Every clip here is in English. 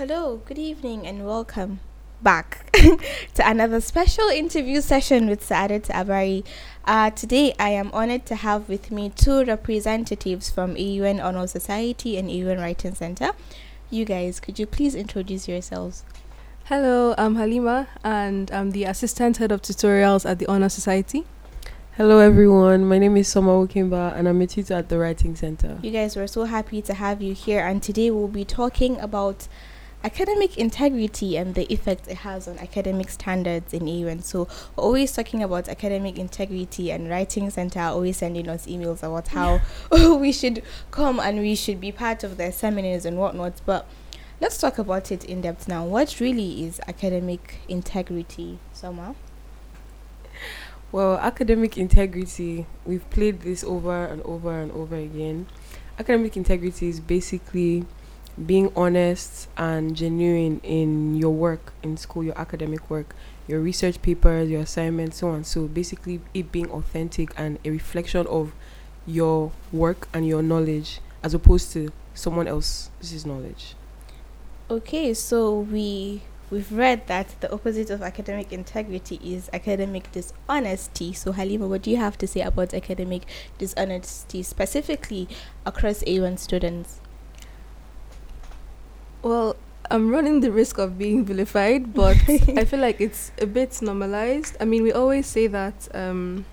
Hello, good evening, and welcome back to another special interview session with Sa'adatu Abari. Uh, today, I am honored to have with me two representatives from AUN Honor Society and AUN Writing Center. You guys, could you please introduce yourselves? Hello, I'm Halima, and I'm the assistant head of tutorials at the Honor Society. Hello everyone, my name is Soma Okimba and I'm a tutor at the Writing Center. You guys, we're so happy to have you here, and today we'll be talking about academic integrity and the effect it has on academic standards in AUN. So, we're always talking about academic integrity, and Writing Center are always sending us emails about how we should come and we should be part of their seminars and whatnot. But let's talk about it in depth now. What really is academic integrity, Soma? Well, academic integrity, we've played this over and over and over again. Academic integrity is basically being honest and genuine in your work in school, your academic work, your research papers, your assignments, so on. So basically, it being authentic and a reflection of your work and your knowledge as opposed to someone else's knowledge. Okay, so we we've read that the opposite of academic integrity is academic dishonesty. So Halima, what do you have to say about academic dishonesty specifically across AUN students? Well, I'm running the risk of being vilified, but I feel like it's a bit normalized. I mean, we always say that um,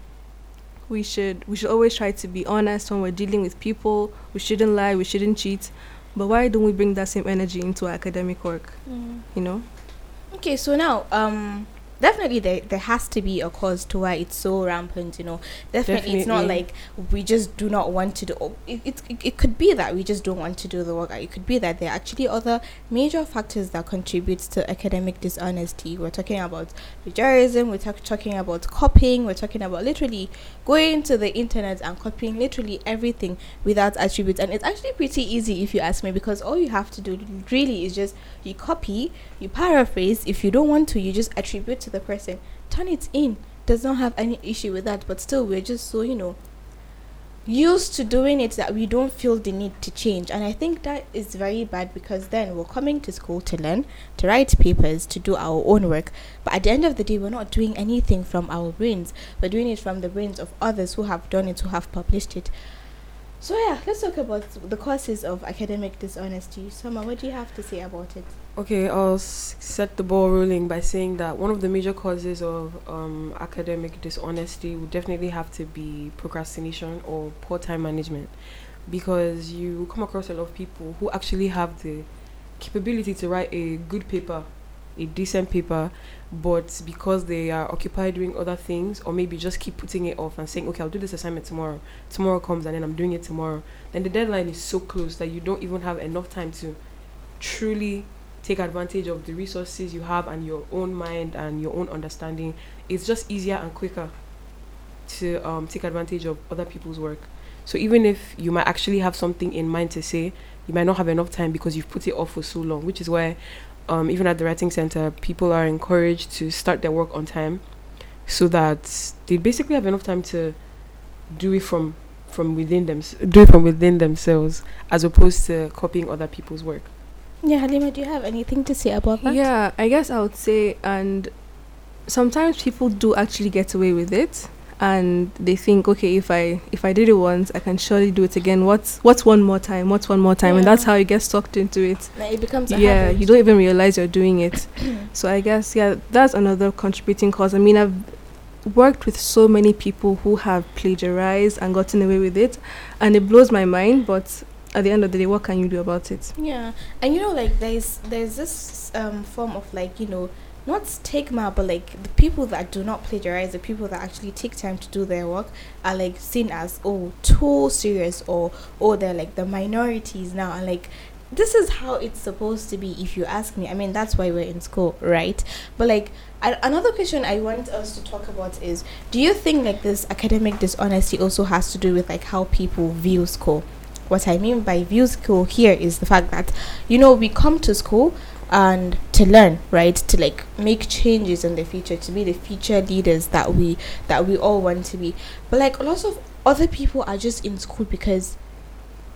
we should we should always try to be honest when we're dealing with people. We shouldn't lie. We shouldn't cheat. But why don't we bring that same energy into our academic work? Mm. You know. Okay, so now, um, definitely there there has to be a cause to why it's so rampant. You know, definitely, it's not like we just do not want to do. oh, It, it it could be that we just don't want to do the work. It could be that there are actually other major factors that contribute to academic dishonesty. We're talking about plagiarism. We're talk, talking about copying. We're talking about literally going to the internet and copying literally everything without attributes. And it's actually pretty easy if you ask me because all you have to do really is just you copy, you paraphrase. If you don't want to, you just attribute to the person. Turnitin. Does not have any issue with that, but still, we're just so you know used to doing it that we don't feel the need to change. And I think that is very bad because then we're coming to school to learn, to write papers, to do our own work. But at the end of the day, we're not doing anything from our brains. We're doing it from the brains of others who have done it, who have published it. So yeah, let's talk about the causes of academic dishonesty. Soma, what do you have to say about it? Okay, I'll set the ball rolling by saying that one of the major causes of um, academic dishonesty would definitely have to be procrastination or poor time management because you come across a lot of people who actually have the capability to write a good paper, a decent paper, but because they are occupied doing other things or maybe just keep putting it off and saying, okay, I'll do this assignment tomorrow. Tomorrow comes and then I'm doing it tomorrow. Then the deadline is so close that you don't even have enough time to truly take advantage of the resources you have and your own mind and your own understanding it's just easier and quicker to um, take advantage of other people's work. So even if you might actually have something in mind to say you might not have enough time because you've put it off for so long which is why um, even at the writing center people are encouraged to start their work on time so that they basically have enough time to do it from from within them do it from within themselves as opposed to copying other people's work Yeah, Halima, do you have anything to say about that? Yeah, I guess I would say, and sometimes people do actually get away with it, and they think, okay, if I if I did it once, I can surely do it again. What's what's one more time? What's one more time? And that's how you get sucked into it. Like, it becomes a yeah, habit. you don't even realize you're doing it. so I guess yeah, that's another contributing cause. I mean, I've worked with so many people who have plagiarized and gotten away with it, and it blows my mind. But at the end of the day, what can you do about it? Yeah, and you know, like there's there's this um form of like you know not stigma, but like the people that do not plagiarize, the people that actually take time to do their work, are like seen as oh too serious or oh they're like the minorities now, and like this is how it's supposed to be. If you ask me, I mean that's why we're in school, right? But like a- another question I want us to talk about is: Do you think like this academic dishonesty also has to do with like how people view school? What I mean by view school here is the fact that you know we come to school and to learn right to like make changes in the future to be the future leaders that we that we all want to be but like lots of other people are just in school because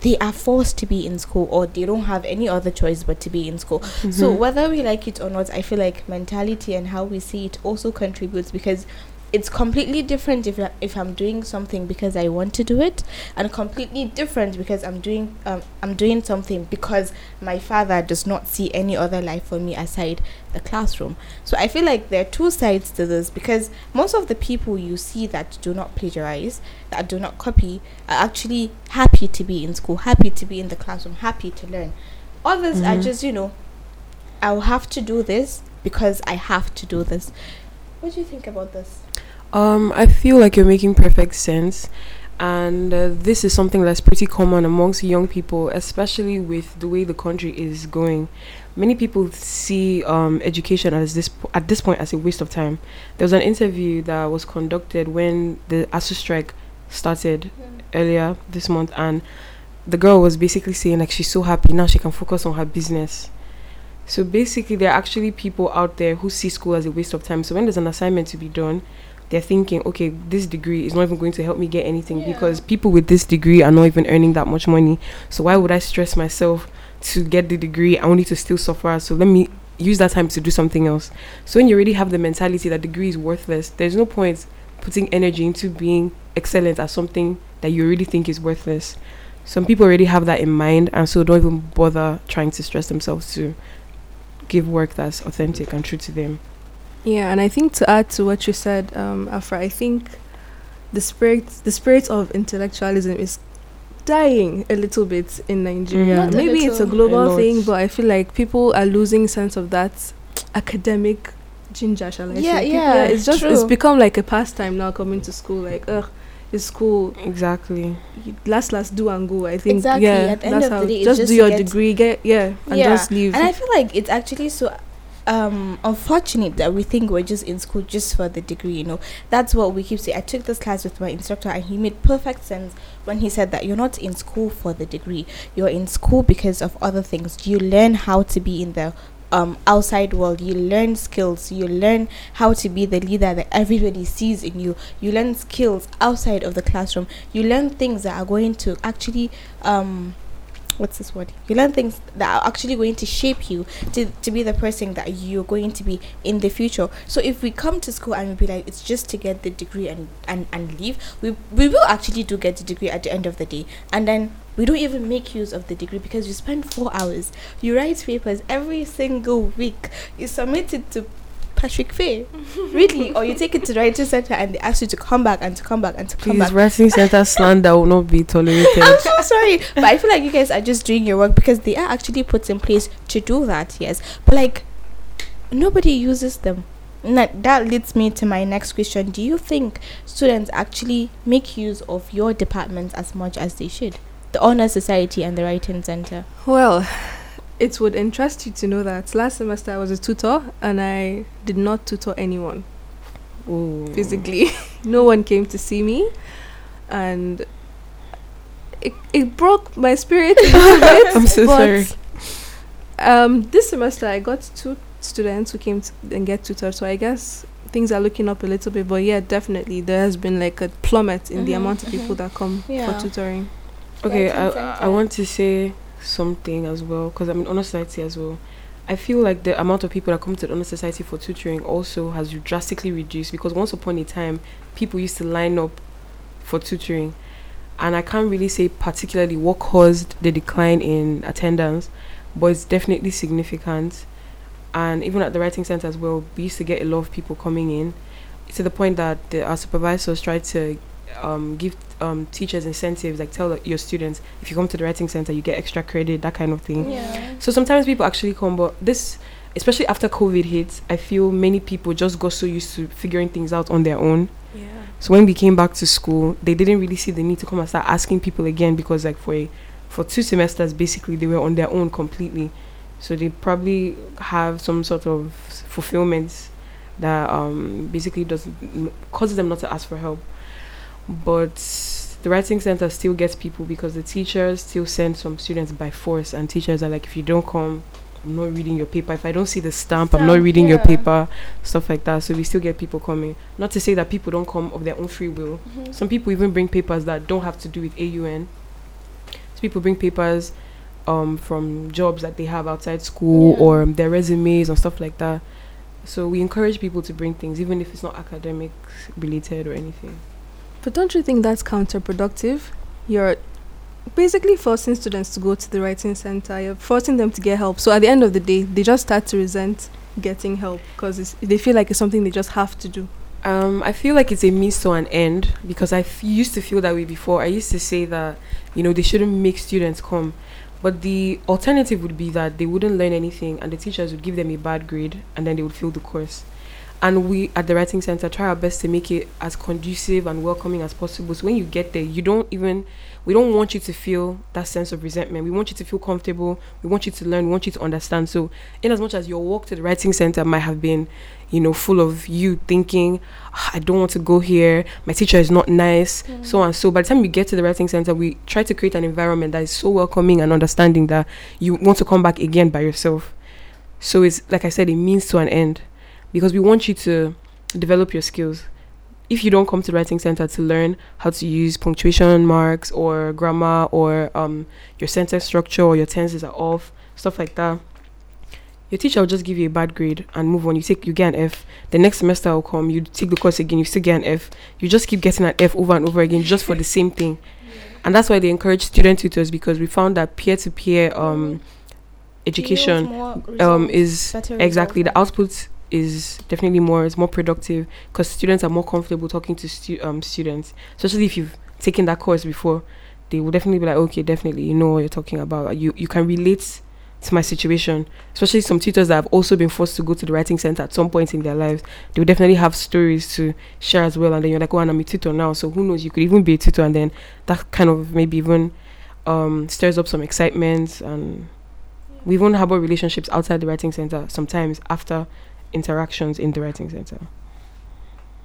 they are forced to be in school or they don't have any other choice but to be in school. So Mhm. whether we like it or not, I feel like mentality and how we see it also contributes because it's completely different if if I'm doing something because I want to do it, and completely different because I'm doing um, I'm doing something because my father does not see any other life for me aside the classroom. So I feel like there are two sides to this because most of the people you see that do not plagiarize, that do not copy, are actually happy to be in school, happy to be in the classroom, happy to learn. Others are Mhm. just you know, I'll have to do this because I have to do this. What do you think about this? Um, I feel like you're making perfect sense, and uh, this is something that's pretty common amongst young people, especially with the way the country is going. Many people see um, education as this po- at this point as a waste of time. There was an interview that was conducted when the ASUU strike started earlier this month, and the girl was basically saying like she's so happy now she can focus on her business. So basically, there are actually people out there who see school as a waste of time. So when there's an assignment to be done, they're thinking, okay, this degree is not even going to help me get anything Yeah. because people with this degree are not even earning that much money. So why would I stress myself to get the degree I only to still suffer? So let me use that time to do something else. So when you already have the mentality that degree is worthless, there's no point putting energy into being excellent at something that you already think is worthless. Some people already have that in mind and so don't even bother trying to stress themselves to give work that's authentic and true to them. Yeah, and I think to add to what you said, um, Afra, I think the spirit the spirit of intellectualism is dying a little bit in Nigeria. Not a Maybe it's a global A thing, but I feel like people are losing sense of that academic ginger, shall I Yeah, say? People- yeah, it's just it's become like a pastime now coming to school. Like, ugh, it's school. Exactly. Last, last, do and go. I think. Exactly, Yeah, at the end of the how. day, just just do your degree, get yeah, and Yeah, just leave. And I feel like it's actually so um unfortunate that we think we're just in school just for the degree, you know. That's what we keep saying. I took this class with my instructor and he made perfect sense when he said that you're not in school for the degree. You're in school because of other things. You learn how to be in the um outside world you learn skills you learn how to be the leader that everybody sees in you you learn skills outside of the classroom you learn things that are going to actually um what's this word? You learn things that are actually going to shape you to, to be the person that you're going to be in the future. So if we come to school and we be like it's just to get the degree and and, and leave we we will actually do get the degree at the end of the day. And then we don't even make use of the degree because you spend four hours. You write papers every single week. You submit it to Patrick Faye, really, or you take it to the writing center and they ask you to come back and to come back and to come Please, back. writing center slander will not be tolerated. I'm so sorry, but I feel like you guys are just doing your work because they are actually put in place to do that. Yes, but like nobody uses them. Na- that leads me to my next question. Do you think students actually make use of your departments as much as they should? The honor society and the writing center. Well, it would interest you to know that last semester I was a tutor and I did not tutor anyone Ooh. physically. no one came to see me, and it, it broke my spirit a little bit. I'm so sorry. Um, this semester I got two students who came to and get tutored, so I guess things are looking up a little bit. But yeah, definitely there has been like a plummet in the Mhm, amount of people mhm. that come Yeah. for tutoring. Okay, Writing I, center. I want to say something as well because I'm in honor society as well. I feel like the amount of people that come to the honor society for tutoring also has drastically reduced because once upon a time people used to line up for tutoring, and I can't really say particularly what caused the decline in attendance, but it's definitely significant. And even at the writing center as well, we used to get a lot of people coming in to the point that the, our supervisors tried to um, give um, teachers incentives, like tell your students if you come to the writing center, you get extra credit, that kind of thing. Yeah. So sometimes people actually come, but this, especially after COVID hit, I feel many people just got so used to figuring things out on their own. Yeah. So when we came back to school, they didn't really see the need to come and start asking people again because, like, for a, for two semesters, basically they were on their own completely. So they probably have some sort of fulfillment that um, basically doesn't causes them not to ask for help. But the writing center still gets people because the teachers still send some students by force, and teachers are like, if you don't come, I'm not reading your paper. If I don't see the stamp, I'm not Stamp, reading your paper, stuff like that. So we still get people coming. Not to say that people don't come of their own free will. Mhm. Some people even bring papers that don't have to do with AUN. people bring papers um, from jobs that they have outside school Yeah. or their resumes and stuff like that. So we encourage people to bring things, even if it's not academic related or anything. But don't you think that's counterproductive? You're basically forcing students to go to the writing center. You're forcing them to get help. So at the end of the day, they just start to resent getting help because they feel like it's something they just have to do. Um, I feel like it's a means to an end because I f- used to feel that way before. I used to say that, you know, they shouldn't make students come. But the alternative would be that they wouldn't learn anything and the teachers would give them a bad grade and then they would fail the course. And we at the Writing Center try our best to make it as conducive and welcoming as possible. So when you get there, you don't even, we don't want you to feel that sense of resentment. We want you to feel comfortable. We want you to learn. We want you to understand. So, in as much as your walk to the Writing Center might have been, you know, full of you thinking, "Ah, I don't want to go here. My teacher is not nice, so and so. By the time you get to the Writing Center, we try to create an environment that is so welcoming and understanding that you want to come back again by yourself. So it's like I said, it means to an end because we want you to develop your skills. If you don't come to the writing center to learn how to use punctuation marks or grammar or um, your sentence structure or your tenses are off, stuff like that, your teacher will just give you a bad grade and move on. You take you get an F. The next semester will come, you take the course again, you still get an F. You just keep getting an F over and over again just for the same thing. And that's why they encourage student tutors because we found that peer to peer um education um is exactly the output is definitely more more productive because students are more comfortable talking to stu- um students. Especially if you've taken that course before they will definitely be like okay definitely you know what you're talking about. You you can relate to my situation. Especially some tutors that have also been forced to go to the writing center at some point in their lives they will definitely have stories to share as well and then you're like oh and i'm a tutor now so who knows? You could even be a tutor and then that kind of maybe even um stirs up some excitement and we even harbor relationships outside the writing center sometimes after interactions in the writing center.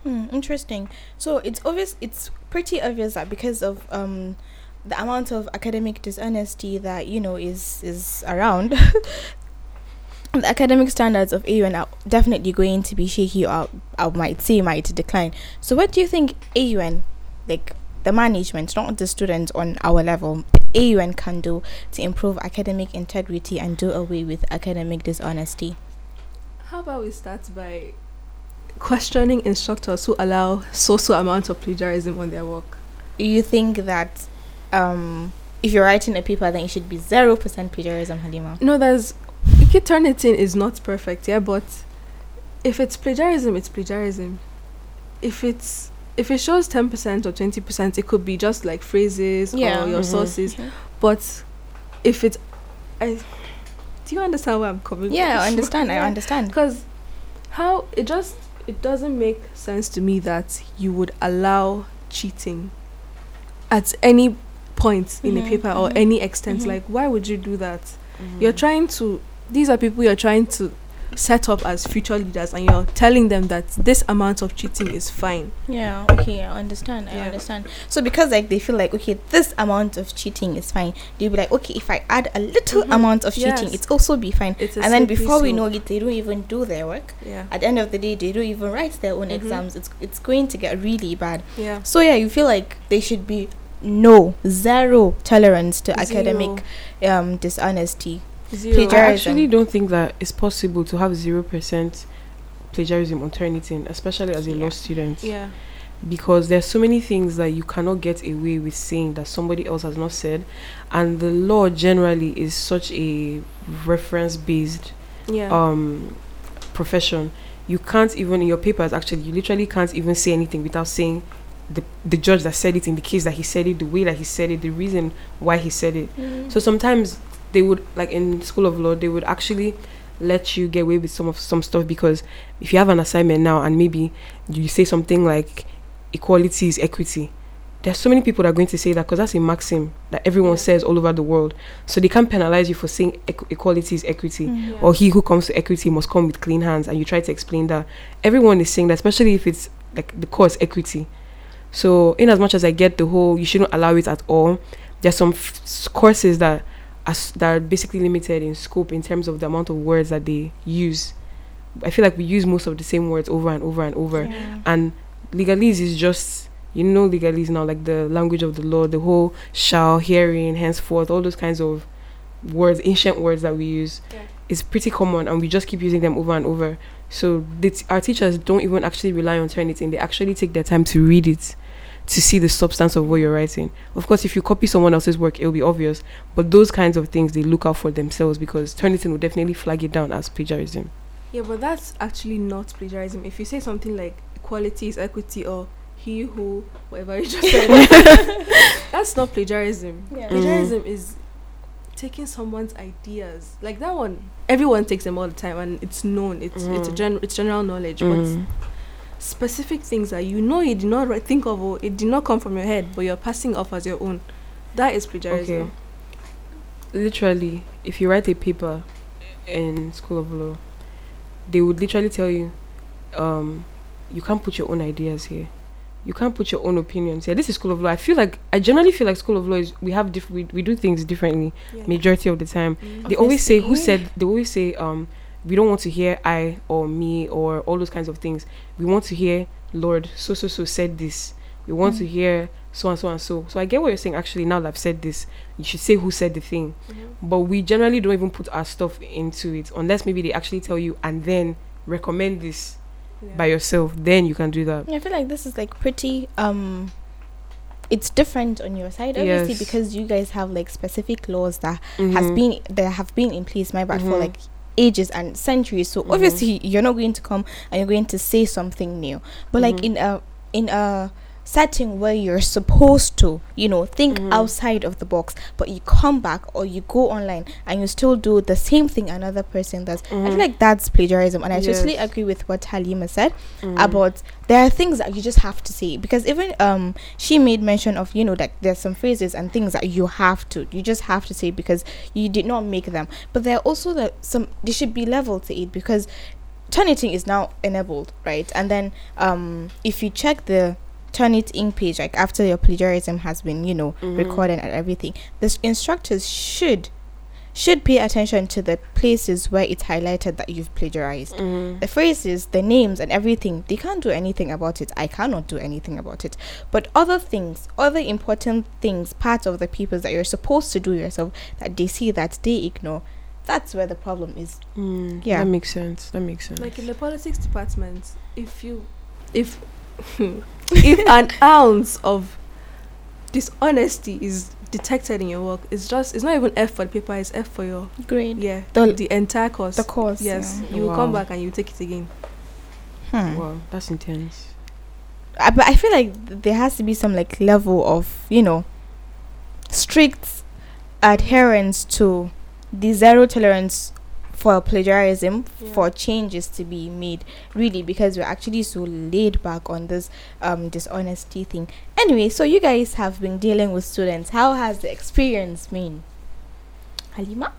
Hmm, interesting. So it's obvious. It's pretty obvious that because of um the amount of academic dishonesty that you know is is around, the academic standards of AUN are definitely going to be shaky. Or I might say might decline. So what do you think AUN, like the management, not the students on our level, AUN can do to improve academic integrity and do away with academic dishonesty? How about we start by questioning instructors who allow so-so amount of plagiarism on their work? you think that um if you're writing a paper then it should be zero percent plagiarism halima No, there's Turnitin is not perfect, yeah, but if it's plagiarism, it's plagiarism. If it's if it shows ten percent or twenty percent, it could be just like phrases Yeah. or your Mhm. sources. But if it's, I do you understand where I'm coming? yeah i understand i understand Because how it just it doesn't make sense to me that you would allow cheating at any point in a paper or mhm, any extent. mhm. Like, why would you do that? You're trying to. These are people you're trying to set up as future leaders, and you're telling them that this amount of cheating is fine. yeah okay i understand i understand so because like they feel like okay this amount of cheating is fine they'll be like okay if i add a little Mhm. amount of cheating Yes. it's also be fine It's and then before we know it they don't even do their work Yeah. at the end of the day they don't even write their own Mhm. exams it's it's going to get really bad Yeah. so yeah you feel like they should be no zero tolerance to academic um dishonesty Zero. Plagiar- I actually don't think that it's possible to have zero percent plagiarism on Turnitin, especially as a law student. Yeah. because there's so many things that you cannot get away with saying that somebody else has not said and the law generally is such a reference based Yeah. um profession you can't even in your papers actually you literally can't even say anything without saying the the judge that said it in the case that he said it the way that he said it the reason why he said it so sometimes they would like in school of law they would actually let you get away with some of some stuff because if you have an assignment now and maybe you say something like equality is equity there's so many people that are going to say that because that's a maxim that everyone Yeah. says all over the world so they can't penalize you for saying equ- equality is equity Mhm. Yeah. or he who comes to equity must come with clean hands and you try to explain that everyone is saying that especially if it's like the course equity so in as much as i get the whole you shouldn't allow it at all there's some f- courses that are, s- that are basically limited in scope in terms of the amount of words that they use i feel like we use most of the same words over and over and over Yeah. and legalese is just you know legalese now, like the language of the law, the whole shall, hearing, henceforth, all those kinds of words, ancient words that we use, Yeah. is pretty common, and we just keep using them over and over. So t- our teachers don't even actually rely on Turnitin; they actually take their time to read it, to see the substance of what you're writing. Of course, if you copy someone else's work, it'll be obvious. But those kinds of things they look out for themselves because Turnitin will definitely flag it down as plagiarism. Yeah, but that's actually not plagiarism. If you say something like equality is equity or he who whatever you just said, that's not plagiarism. Yeah. Plagiarism is taking someone's ideas. Like that one, everyone takes them all the time, and it's known. It's it's a Mm. gen- it's general knowledge. Mm. But specific things that you know you did not ri- think of or it did not come from your head, but you're passing off as your own. That is plagiarism. Okay. Literally, if you write a paper in school of law, they would literally tell you, um, you can't put your own ideas here. You can't put your own opinions here. This is school of law. I feel like I generally feel like school of law is we have diff- we, we do things differently Yeah. majority of the time. Mhm. They always say who said they always say um we don't want to hear I or me or all those kinds of things. We want to hear Lord so so so said this. We want to Mm. hear so and so and so. So I get what you're saying. Actually, now that I've said this, you should say who said the thing. Mhm. But we generally don't even put our stuff into it unless maybe they actually tell you and then recommend this Yeah. by yourself. Then you can do that. I feel like this is like pretty um it's different on your side obviously Yes. because you guys have like specific laws that has Mhm. been that have been in place my bad for Mhm. like ages and centuries so Mhm. obviously you're not going to come and you're going to say something new but like Mhm. in a in a setting where you're supposed to you know think Mhm. outside of the box but you come back or you go online and you still do the same thing another person does i Mhm. feel like that's plagiarism and i totally agree with what halima said Mhm. about there are things that you just have to say because even um she made mention of you know that there's some phrases and things that you have to you just have to say because you did not make them but there are also the some they should be level to it because turnitin is now enabled right and then um if you check the Turnitin page like after your plagiarism has been you know Mhm. recorded and everything the instructors should should pay attention to the places where it's highlighted that you've plagiarized Mhm. the phrases, the names, and everything, they can't do anything about it. I cannot do anything about it. But other things, other important things, part of the papers that you're supposed to do yourself, that they see that they ignore, that's where the problem is. Mm, Yeah. that makes sense. That makes sense. like in the politics department if you if if an ounce of dishonesty is detected in your work it's just it's not even f for the paper it's f for your Great. yeah The- the, entire course The course. yes yeah. you will come back and you take it again Hmm. wow, that's intense. Uh, but I feel like there has to be some like level of you know strict adherence to the zero tolerance for plagiarism Yeah. for changes to be made really because we're actually so laid back on this um dishonesty thing. Anyway so you guys have been dealing with students. How has the experience been? Halima?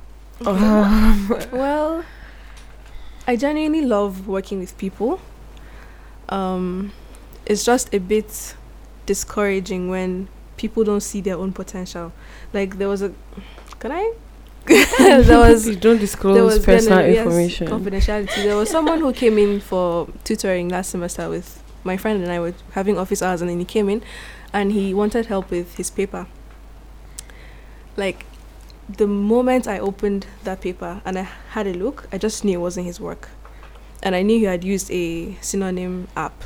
Um, well i genuinely love working with people. Um it's just a bit discouraging when people don't see their own potential. Like there was a can i there was Please don't there disclose was personal then, uh, yes, information. confidentiality. There was someone who came in for tutoring last semester with my friend and I were having office hours, and then he came in, and he wanted help with his paper. Like, the moment I opened that paper and I had a look, I just knew it wasn't his work, and I knew he had used a synonym app,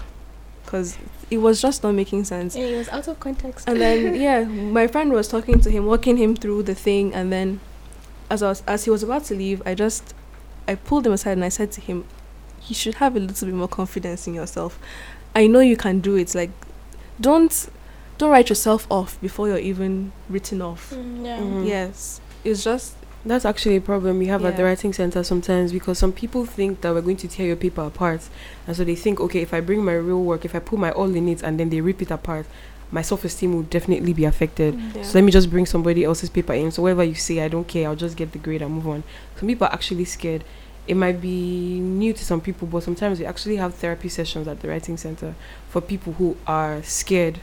because it was just not making sense. it was out of context And then yeah, my friend was talking to him, walking him through the thing, and then as I was as he was about to leave, I just I pulled him aside and I said to him, "You should have a little bit more confidence in yourself. I know you can do it. Like, don't don't write yourself off before you're even written off. yeah Mhm. Yes, it's just That's actually a problem we have at the writing center sometimes because some people think that we're going to tear your paper apart. And so they think, okay, if I bring my real work, if I put my all in it and then they rip it apart, my self esteem will definitely be affected. yeah. So let me just bring somebody else's paper in. So whatever you say, I don't care. I'll just get the grade and move on. Some people are actually scared. It might be new to some people, but sometimes we actually have therapy sessions at the writing center for people who are scared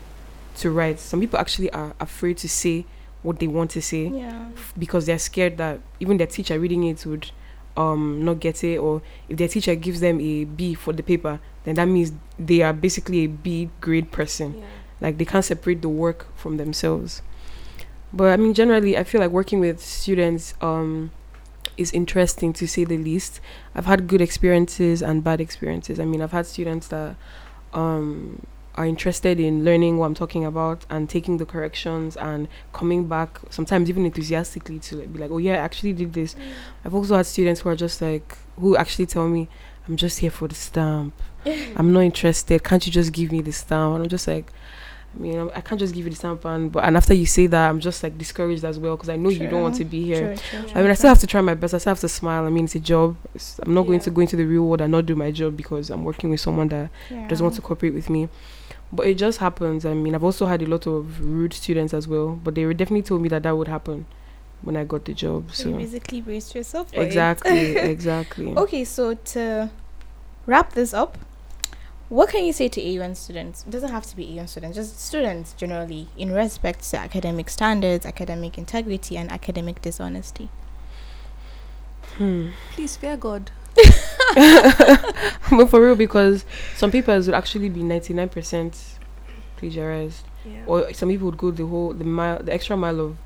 to write. Some people actually are afraid to say what they want to say yeah because they're scared that even their teacher reading it would um not get it or if their teacher gives them a B for the paper then that means they are basically a B grade person yeah. Like they can't separate the work from themselves. But I mean, generally, I feel like working with students um, is interesting to say the least. I've had good experiences and bad experiences. I mean, I've had students that um, are interested in learning what I'm talking about and taking the corrections and coming back sometimes even enthusiastically to like, be like, oh yeah, I actually did this. Mm. I've also had students who are just like who actually tell me, I'm just here for the stamp. I'm not interested. Can't you just give me the stamp? And I'm just like, I mean, I'm- can't just give you the stamp. And but and after you say that, I'm just like discouraged as well because I know you don't want to be here. True, true, I mean, I still have to try my best. I still have to smile. I mean, it's a job. It's- I'm not going to go into the real world and not do my job because I'm working with someone that doesn't want to cooperate with me. But it just happens. I mean, I've also had a lot of rude students as well, but they definitely told me that that would happen when I got the job. So you So basically braced yourself exactly, exactly. Okay, so to wrap this up, what can you say to AUN students? It doesn't have to be AUN students, just students generally, in respect to academic standards, academic integrity, and academic dishonesty. Hmm. Please fear God. but for real, because some papers would actually be 99% plagiarized, Yeah. or some people would go the whole the mile, the extra mile of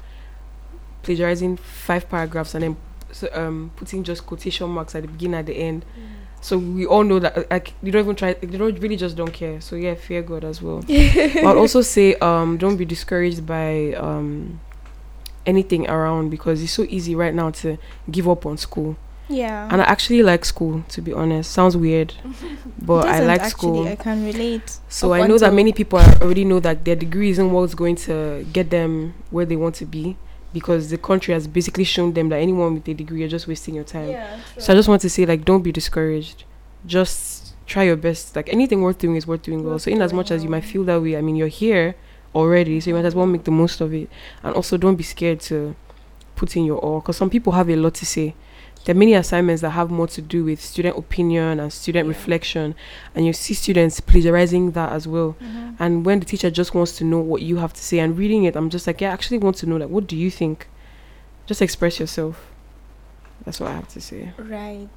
plagiarizing five paragraphs and then so, um putting just quotation marks at the beginning at the end. So we all know that like you don't even try, you don't really just don't care. So yeah, fear God as well. but I'd also say um don't be discouraged by um anything around because it's so easy right now to give up on school. Yeah. And I actually like school to be honest. Sounds weird, but I like actually, school. I can relate. So I know that many people already know that their degree isn't what's going to get them where they want to be because the country has basically shown them that anyone with a degree you're just wasting your time. Yeah. So I just want to say like don't be discouraged. Just try your best. Like anything worth doing is worth doing well. So in as much as you might feel that way, I mean you're here already, so you might as well make the most of it. And also don't be scared to put in your all because some people have a lot to say. There are many assignments that have more to do with student opinion and student Yeah. reflection, and you see students plagiarizing that as well. Mhm. And when the teacher just wants to know what you have to say and reading it, I'm just like, yeah, I actually want to know, like, what do you think? Just express yourself. That's what I have to say. Right.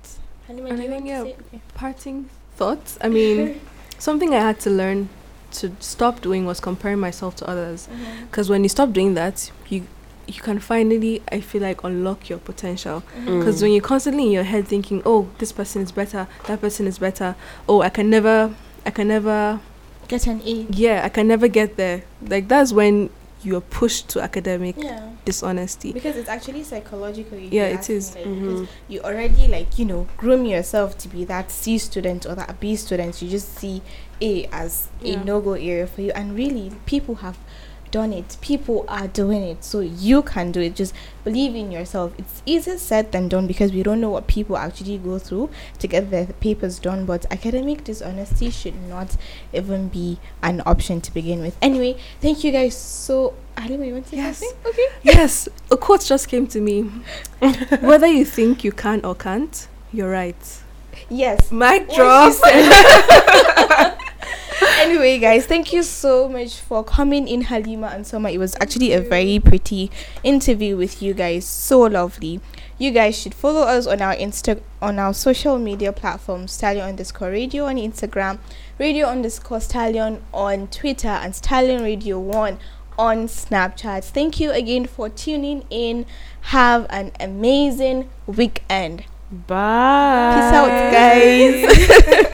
Halima, And do you think, want yeah. Parting thoughts. I mean, something I had to learn to stop doing was comparing myself to others. Because when you stop doing that, you you can finally, I feel like, unlock your potential. Because Mm. when you're constantly in your head thinking, "Oh, this person is better. That person is better. Oh, I can never, I can never, Get an A. yeah, I can never get there." Like that's when you're pushed to academic Yeah. dishonesty. Because it's actually psychological. if Yeah, you it ask me, like, because Mhm. you already like you know groom yourself to be that C student or that B student. You just see A as Yeah. a no go area for you, and really people have done it. People are doing it, so you can do it. Just believe in yourself. It's easier said than done because we don't know what people actually go through to get their papers done. But academic dishonesty should not even be an option to begin with. Anyway, thank you guys so. Halima, you want to say Yes. something? Okay. yes, a quote just came to me. Whether you think you can or can't, you're right. Yes. Mic drop. anyway, guys, thank you so much for coming in, Halima and Soma. It was actually a very pretty interview with you guys. So lovely. You guys should follow us on our Insta on our social media platforms, Stallion underscore radio on Instagram, radio underscore stallion on Twitter, and Stallion Radio One on Snapchat. Thank you again for tuning in. Have an amazing weekend. Bye. Peace out, guys.